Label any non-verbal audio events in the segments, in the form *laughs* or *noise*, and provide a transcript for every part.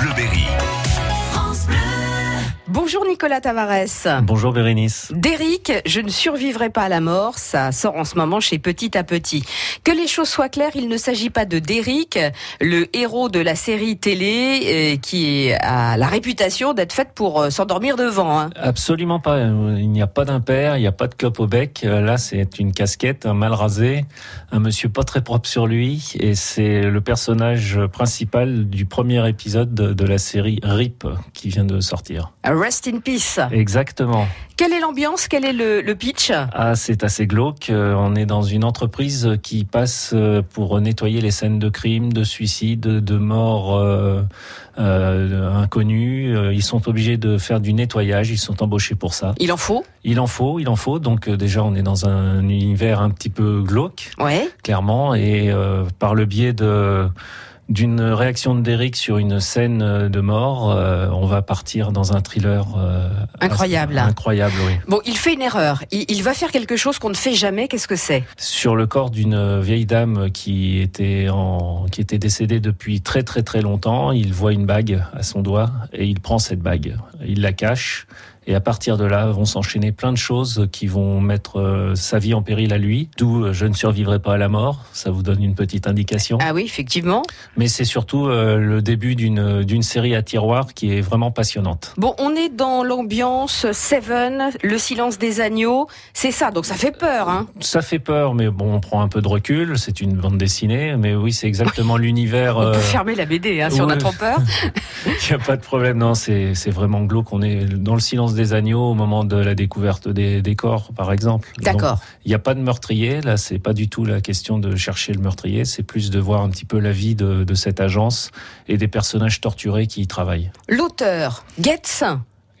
Bleu Berry. Bonjour Nicolas Tavares. Bonjour Bérénice. D'Eric, je ne survivrai pas à la mort, ça sort en ce moment chez Petit à Petit. Que les choses soient claires, il ne s'agit pas de D'Eric, le héros de la série télé euh, qui a la réputation d'être faite pour euh, s'endormir devant. hein. Absolument pas. Il n'y a pas d'impair, il n'y a pas de clope au bec. Euh, Là, c'est une casquette, un mal rasé, un monsieur pas très propre sur lui. Et c'est le personnage principal du premier épisode de, de la série RIP qui vient de sortir. Rest in peace. Exactement. Quelle est l'ambiance? Quel est le, le pitch? Ah, c'est assez glauque. Euh, On est dans une entreprise qui passe euh, pour nettoyer les scènes de crimes, de suicides, de morts euh, euh, inconnues. Euh, Ils sont obligés de faire du nettoyage. Ils sont embauchés pour ça. Il en faut? Il en faut, il en faut. Donc euh, déjà, on est dans un univers un petit peu glauque, Ouais. clairement, et euh, par le biais de d'une réaction de Derrick sur une scène euh, de mort, euh, on va partir dans un thriller euh, Incroyable. assez- incroyable, oui. Bon, il fait une erreur. Il, il va faire quelque chose qu'on ne fait jamais. Qu'est-ce que c'est? Sur le corps d'une vieille dame qui était en qui était décédée depuis très très très longtemps, il voit une bague à son doigt et il prend cette bague, il la cache. Et à partir de là, vont s'enchaîner plein de choses qui vont mettre euh, sa vie en péril à lui. D'où euh, je ne survivrai pas à la mort. Ça vous donne une petite indication. Ah oui, effectivement. Mais c'est surtout euh, le début d'une d'une série à tiroir qui est vraiment passionnante. Bon, on est dans l'ambiance Seven, le silence des agneaux. C'est ça, donc ça fait peur, hein Ça fait peur, mais bon, on prend un peu de recul. C'est une bande dessinée, mais oui, c'est exactement l'univers. On peut fermer la BD hein, si on a trop peur. *laughs* Il n'y a pas de problème, non, c'est c'est vraiment glauque. On est dans le silence des agneaux au moment de la découverte des, des corps, par exemple. D'accord. Il n'y a pas de meurtrier, là, c'est pas du tout la question de chercher le meurtrier, c'est plus de voir un petit peu la vie de, de cette agence et des personnages torturés qui y travaillent. L'auteur, Getz.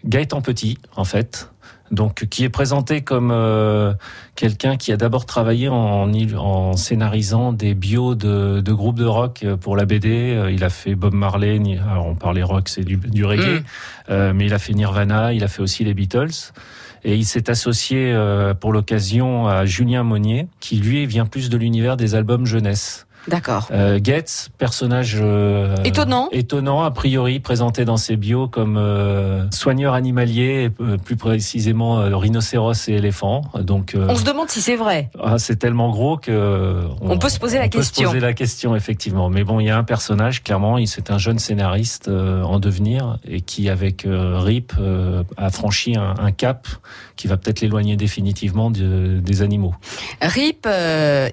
Gaëtan Petit, en fait, donc qui est présenté comme euh, quelqu'un qui a d'abord travaillé en, en scénarisant des bios de, de groupes de rock pour la BD. Euh, Il a fait Bob Marley, alors on parlait rock, c'est du, du reggae, Mm. euh, mais il a fait Nirvana, il a fait aussi les Beatles. Et il s'est associé euh, pour l'occasion à Julien Monnier, qui lui vient plus de l'univers des albums jeunesse. D'accord. Euh, Getz, personnage euh, Étonnant. étonnant a priori présenté dans ses bios comme euh, soigneur animalier, et, euh, plus précisément rhinocéros et éléphant. Donc On se demande si c'est vrai. ah, c'est tellement gros que On peut se poser la on peut se question. poser la question effectivement. Mais bon, il y a un personnage clairement, il c'est un jeune scénariste en devenir et qui avec Rip a franchi un, un cap qui va peut-être l'éloigner définitivement de- des animaux. RIP,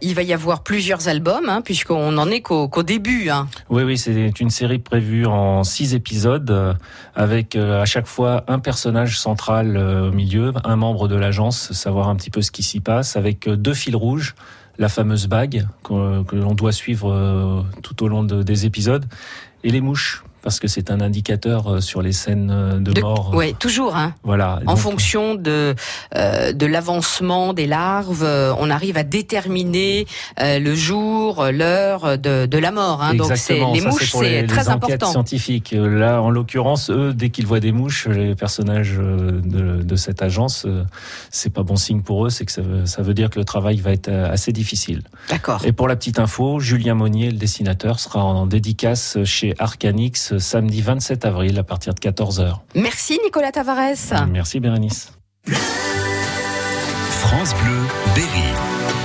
il va y avoir plusieurs albums, hein, puisqu'on n'en est qu'au début. Hein. Oui, oui, c'est une série prévue en six épisodes, euh, avec euh, à chaque fois un personnage central euh, au milieu, un membre de l'agence, savoir un petit peu ce qui s'y passe, avec deux fils rouges, la fameuse bague que, l'on doit suivre tout au long de- des épisodes, et les mouches, parce que c'est un indicateur euh, sur les scènes euh, de, De- mort. Ouais, toujours. Hein. Voilà. En Donc, fonction de euh, de l'avancement des larves, on arrive à déterminer euh, le jour, l'heure de, de la mort. Hein. Donc c'est les ça, mouches, c'est très les important. scientifiques. Euh, Là, en l'occurrence, eux, dès qu'ils voient des mouches, les personnages de, de cette agence, c'est pas bon signe pour eux. C'est que ça veut, ça veut dire que le travail va être assez difficile. D'accord. Et pour la petite info, Julien Monnier, le dessinateur, sera en dédicace chez Arcanix samedi 27 avril à partir de 14h. Merci Nicolas Tavares. Merci Bérénice. France Bleu Berry.